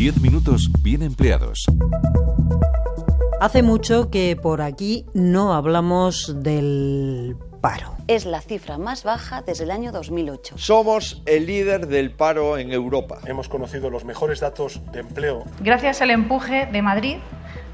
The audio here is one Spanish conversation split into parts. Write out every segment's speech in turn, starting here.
10 minutos bien empleados. Hace mucho que por aquí no hablamos del paro. Es la cifra más baja desde el año 2008. Somos el líder del paro en Europa. Hemos conocido los mejores datos de empleo. Gracias al empuje de Madrid,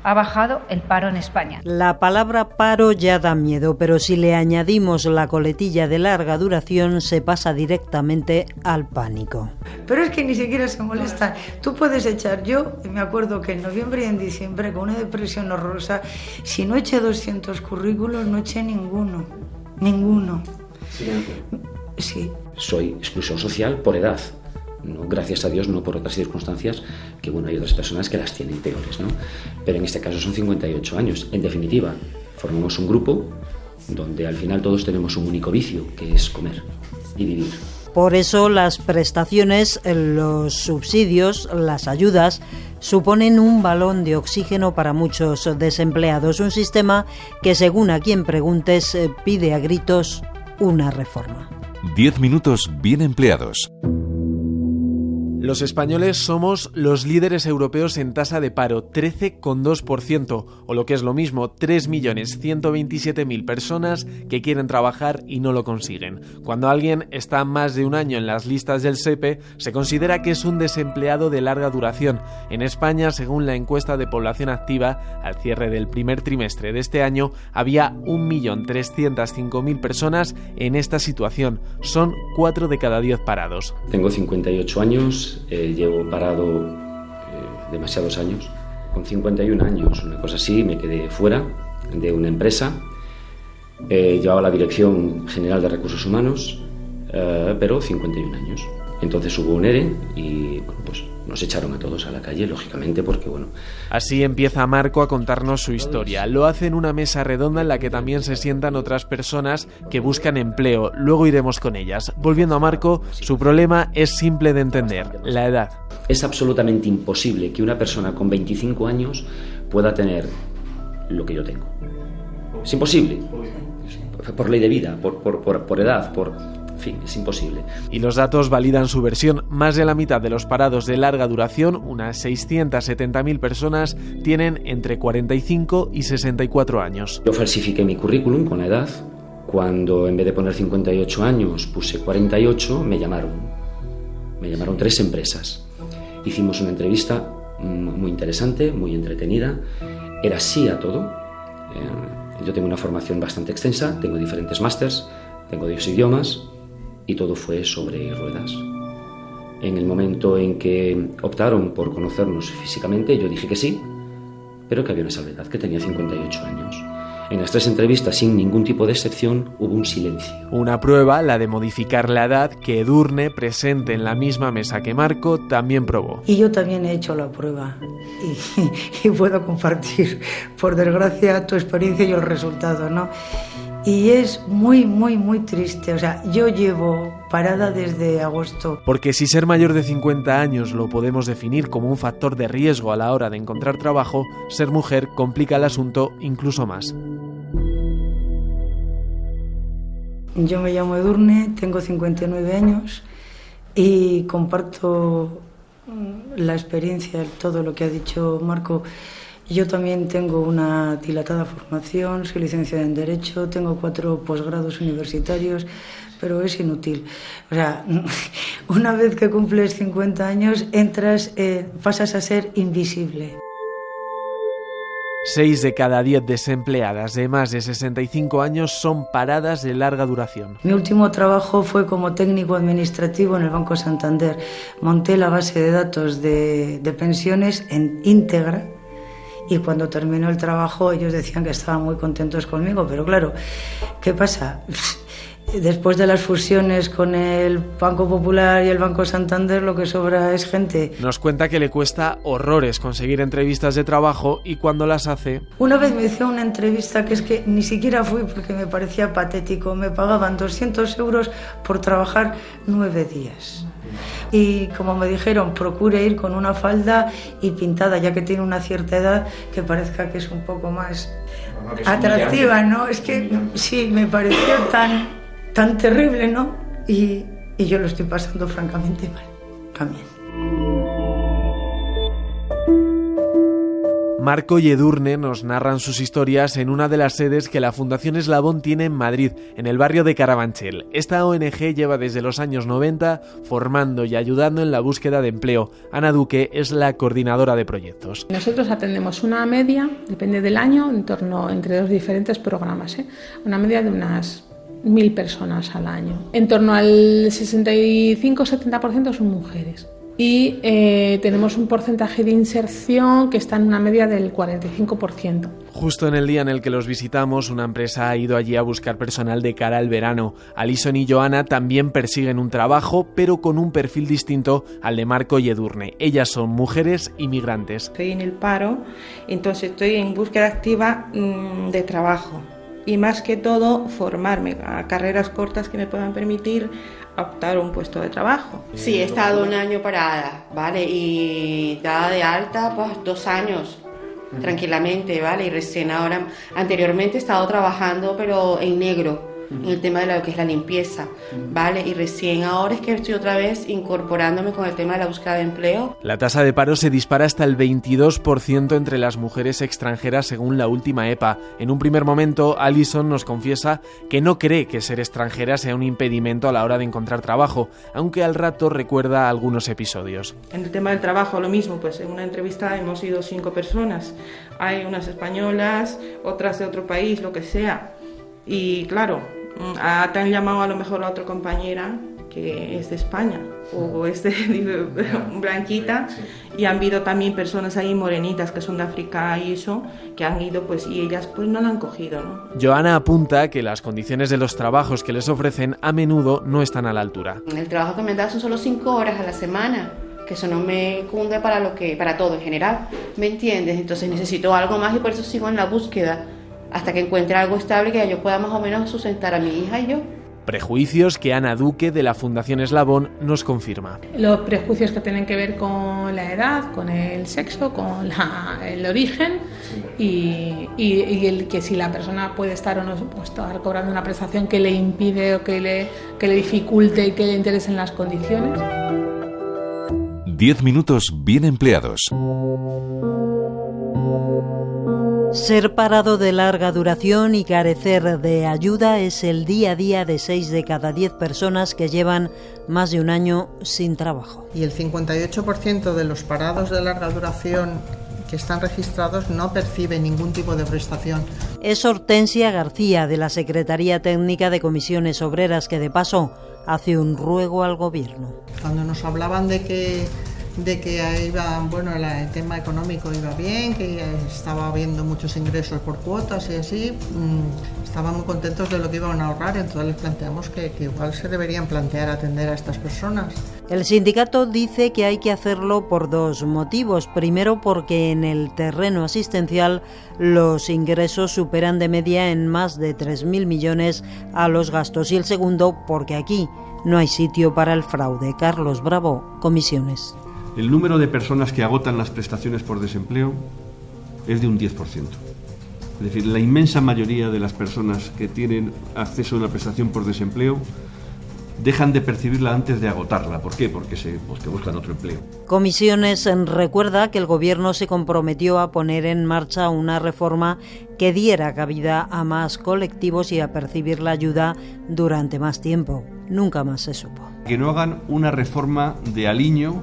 ha bajado el paro en España. La palabra paro ya da miedo, pero si le añadimos la coletilla de larga duración se pasa directamente al pánico. Pero es que ni siquiera se molestan. Tú puedes echar, yo me acuerdo que en noviembre y en diciembre, con una depresión horrorosa, si no eché 200 currículos, no eché ninguno. Ninguno. Sí. Soy exclusión social por edad no, gracias a Dios, no por otras circunstancias, que bueno, hay otras personas que las tienen peores, ¿no? Pero en este caso son 58 años. En definitiva, formamos un grupo donde al final todos tenemos un único vicio, que es comer y vivir. Por eso las prestaciones, los subsidios, las ayudas suponen un balón de oxígeno para muchos desempleados, un sistema que según a quien preguntes eh, pide a gritos una reforma. 10 minutos bien empleados. Los españoles somos los líderes europeos en tasa de paro, 13,2%, o lo que es lo mismo, 3.127.000 personas que quieren trabajar y no lo consiguen. Cuando alguien está más de un año en las listas del SEPE, se considera que es un desempleado de larga duración. En España, según la encuesta de población activa, al cierre del primer trimestre de este año, había 1.305.000 personas en esta situación. Son 4 de cada 10 parados. Tengo 58 años eh, llevo parado eh, demasiados años. Con 51 años, una cosa así, me quedé fuera de una empresa. Eh, llevaba la Dirección General de Recursos Humanos, pero 51 años. Entonces hubo un ERE y bueno, pues nos echaron a todos a la calle, lógicamente, porque bueno. Así empieza Marco a contarnos su historia. Lo hace en una mesa redonda en la que también se sientan otras personas que buscan empleo. Luego iremos con ellas. Volviendo a Marco, su problema es simple de entender, la edad. Es absolutamente imposible que una persona con 25 años pueda tener lo que yo tengo. Es imposible. Por ley de vida, por, por, por, por edad, por, en fin, es imposible. Y los datos validan su versión. Más de la mitad de los parados de larga duración, unas 670.000 personas, tienen entre 45 y 64 años. Yo falsifiqué mi currículum con la edad. Cuando en vez de poner 58 años puse 48, me llamaron. Me llamaron tres empresas. Hicimos una entrevista muy interesante, muy entretenida. Era sí a todo. Eh, yo tengo una formación bastante extensa, tengo diferentes másters, tengo dos idiomas, y todo fue sobre ruedas. En el momento en que optaron por conocernos físicamente, yo dije que sí, pero que había una salvedad, que tenía 58 años. En las tres entrevistas, sin ningún tipo de excepción, hubo un silencio. Una prueba, la de modificar la edad, que Edurne, presente en la misma mesa que Marco, también probó. Y yo también he hecho la prueba. Y, y puedo compartir, por desgracia, tu experiencia y el resultado, ¿no? Y es muy, muy, muy triste. O sea, yo llevo parada desde agosto. Porque si ser mayor de 50 años lo podemos definir como un factor de riesgo a la hora de encontrar trabajo, ser mujer complica el asunto incluso más. Yo me llamo Edurne, tengo 59 años y comparto la experiencia, todo lo que ha dicho Marco yo también tengo una dilatada formación, soy licenciada en Derecho, tengo cuatro posgrados universitarios, pero es inútil. O sea, una vez que cumples 50 años, entras, eh, pasas a ser invisible. Seis de cada diez desempleadas de más de 65 años son paradas de larga duración. Mi último trabajo fue como técnico administrativo en el Banco Santander. Monté la base de datos de, de pensiones en íntegra y cuando terminó el trabajo ellos decían que estaban muy contentos conmigo, pero claro, ¿qué pasa? Después de las fusiones con el Banco Popular y el Banco Santander, lo que sobra es gente. Nos cuenta que le cuesta horrores conseguir entrevistas de trabajo y cuando las hace... Una vez me hizo una entrevista que es que ni siquiera fui porque me parecía patético. Me pagaban 200 euros por trabajar nueve días y como me dijeron, procure ir con una falda y pintada, ya que tiene una cierta edad, que parezca que es un poco más atractiva, ¿no? Es que sí, me pareció tan, tan terrible, ¿no? Y, y yo lo estoy pasando francamente mal también. Marco y Edurne nos narran sus historias en una de las sedes que la Fundación Eslabón tiene en Madrid, en el barrio de Carabanchel. Esta ONG lleva desde los años 90 formando y ayudando en la búsqueda de empleo. Ana Duque es la coordinadora de proyectos. Nosotros atendemos una media, depende del año, en torno entre los diferentes programas, ¿eh? una media de unas mil personas al año. En torno al 65-70% son mujeres y eh, tenemos un porcentaje de inserción que está en una media del 45%. Justo en el día en el que los visitamos, una empresa ha ido allí a buscar personal de cara al verano. Alison y Joana también persiguen un trabajo, pero con un perfil distinto al de Marco y Edurne. Ellas son mujeres inmigrantes. Estoy en el paro, entonces estoy en búsqueda activa mm, de trabajo y más que todo formarme a carreras cortas que me puedan permitir optar a un puesto de trabajo. Sí, he estado un año parada, ¿vale? Y dada de alta, pues dos años tranquilamente, ¿vale? Y recién ahora, anteriormente he estado trabajando, pero en negro en el tema de lo que es la limpieza, ¿vale? Y recién ahora es que estoy otra vez incorporándome con el tema de la búsqueda de empleo. La tasa de paro se dispara hasta el 22% entre las mujeres extranjeras según la última EPA. En un primer momento, Alison nos confiesa que no cree que ser extranjera sea un impedimento a la hora de encontrar trabajo, aunque al rato recuerda algunos episodios. En el tema del trabajo, lo mismo, pues en una entrevista hemos ido cinco personas. Hay unas españolas, otras de otro país, lo que sea. Y claro, Mm, te han llamado a lo mejor a otra compañera que es de España o es de blanquita y han habido también personas ahí morenitas que son de África y eso que han ido pues y ellas pues no la han cogido ¿no? Joana apunta que las condiciones de los trabajos que les ofrecen a menudo no están a la altura. El trabajo que me dan son solo cinco horas a la semana que eso no me cunde para lo que para todo en general me entiendes entonces necesito algo más y por eso sigo en la búsqueda hasta que encuentre algo estable que yo pueda más o menos sustentar a mi hija y yo. Prejuicios que Ana Duque de la Fundación Eslabón nos confirma. Los prejuicios que tienen que ver con la edad, con el sexo, con el origen y, el que si la persona puede estar o no pues, estar cobrando una prestación que le impide o que le, que le dificulte y que le interesen las condiciones. Diez minutos bien empleados. Ser parado de larga duración y carecer de ayuda es el día a día de 6 de cada 10 personas que llevan más de un año sin trabajo. Y el 58% de los parados de larga duración que están registrados no perciben ningún tipo de prestación. Es Hortensia García de la Secretaría Técnica de Comisiones Obreras que de paso hace un ruego al gobierno. Cuando nos hablaban de que de que iba, bueno, el tema económico iba bien, que estaba habiendo muchos ingresos por cuotas y así, mm, estaban muy contentos de lo que iban a ahorrar, entonces les planteamos que, que igual se deberían plantear atender a estas personas. El sindicato dice que hay que hacerlo por dos motivos. Primero, porque en el terreno asistencial los ingresos superan de media en más de 3.000 millones a los gastos. Y el segundo, porque aquí no hay sitio para el fraude. Carlos Bravo, Comisiones el número de personas que agotan las prestaciones por desempleo es de un 10%. Es decir, la inmensa mayoría de las personas que tienen acceso a una prestación por desempleo dejan de percibirla antes de agotarla. ¿Por qué? Porque, se, pues buscan otro empleo. Comisiones recuerda que el Gobierno se comprometió a poner en marcha una reforma que diera cabida a más colectivos y a percibir la ayuda durante más tiempo. Nunca más se supo. Que no hagan una reforma de aliño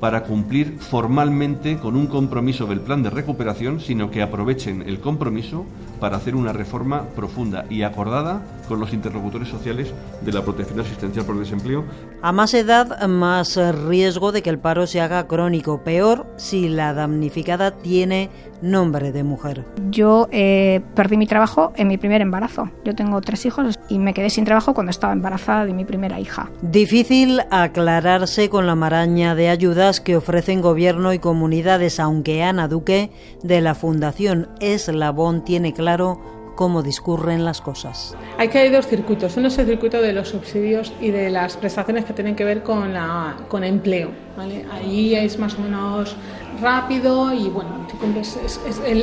para cumplir formalmente con un compromiso del plan de recuperación, sino que aprovechen el compromiso para hacer una reforma profunda y acordada con los interlocutores sociales de la protección asistencial por desempleo. A más edad, más riesgo de que el paro se haga crónico. Peor si la damnificada tiene nombre de mujer. Yo eh, perdí mi trabajo en mi primer embarazo. Yo tengo tres hijos y me quedé sin trabajo cuando estaba embarazada de mi primera hija. Difícil aclararse con la maraña de ayudas que ofrecen gobierno y comunidades, aunque Ana Duque de la Fundación Eslabón tiene claro cómo discurren las cosas. Hay que hay dos circuitos. Uno es el circuito de los subsidios y de las prestaciones que tienen que ver con, la, con empleo ¿vale? Ahí es más o menos rápido y bueno,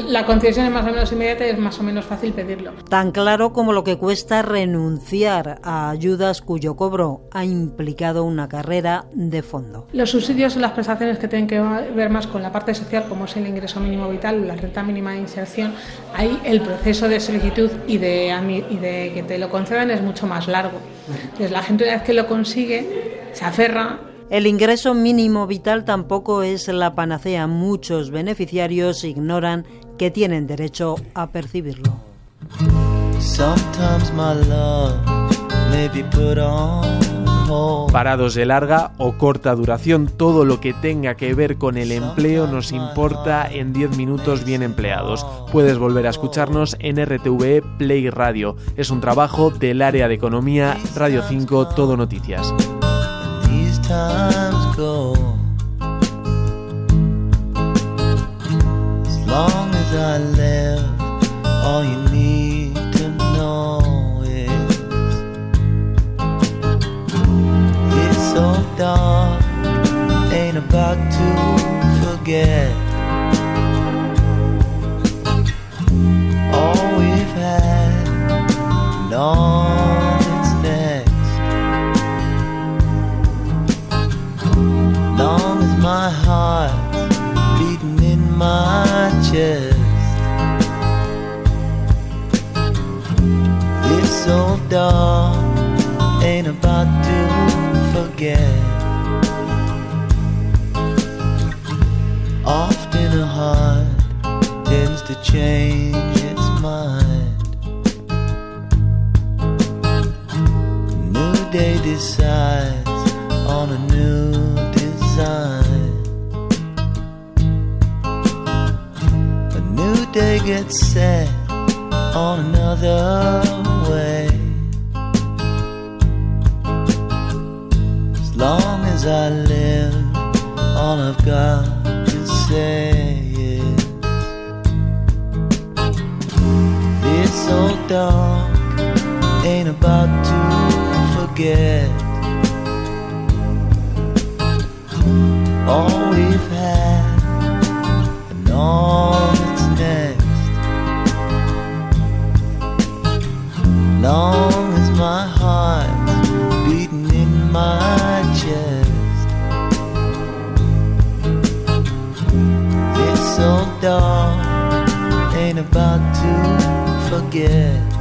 la concesión es más o menos inmediata y es más o menos fácil pedirlo. Tan claro como lo que cuesta renunciar a ayudas cuyo cobro ha implicado una carrera de fondo. Los subsidios son las prestaciones que tienen que ver más con la parte social, como es el ingreso mínimo vital, la renta mínima de inserción, ahí el proceso de solicitud y de, y de que te lo concedan es mucho más largo. Entonces la gente una vez que lo consigue se aferra el ingreso mínimo vital tampoco es la panacea. Muchos beneficiarios ignoran que tienen derecho a percibirlo. Parados de larga o corta duración, todo lo que tenga que ver con el empleo nos importa en 10 minutos bien empleados. Puedes volver a escucharnos en RTV Play Radio. Es un trabajo del área de economía Radio 5 Todo Noticias. Times go. As long as I live, all you need to know is it's so dark, ain't about to forget. My heart beating in my chest. This old dog ain't about to forget. Often a heart tends to change its mind. A new day decides on a new design. A new day gets set on another way. As long as I live, all I've got to say is this old dog my chest. This old dog ain't about to forget.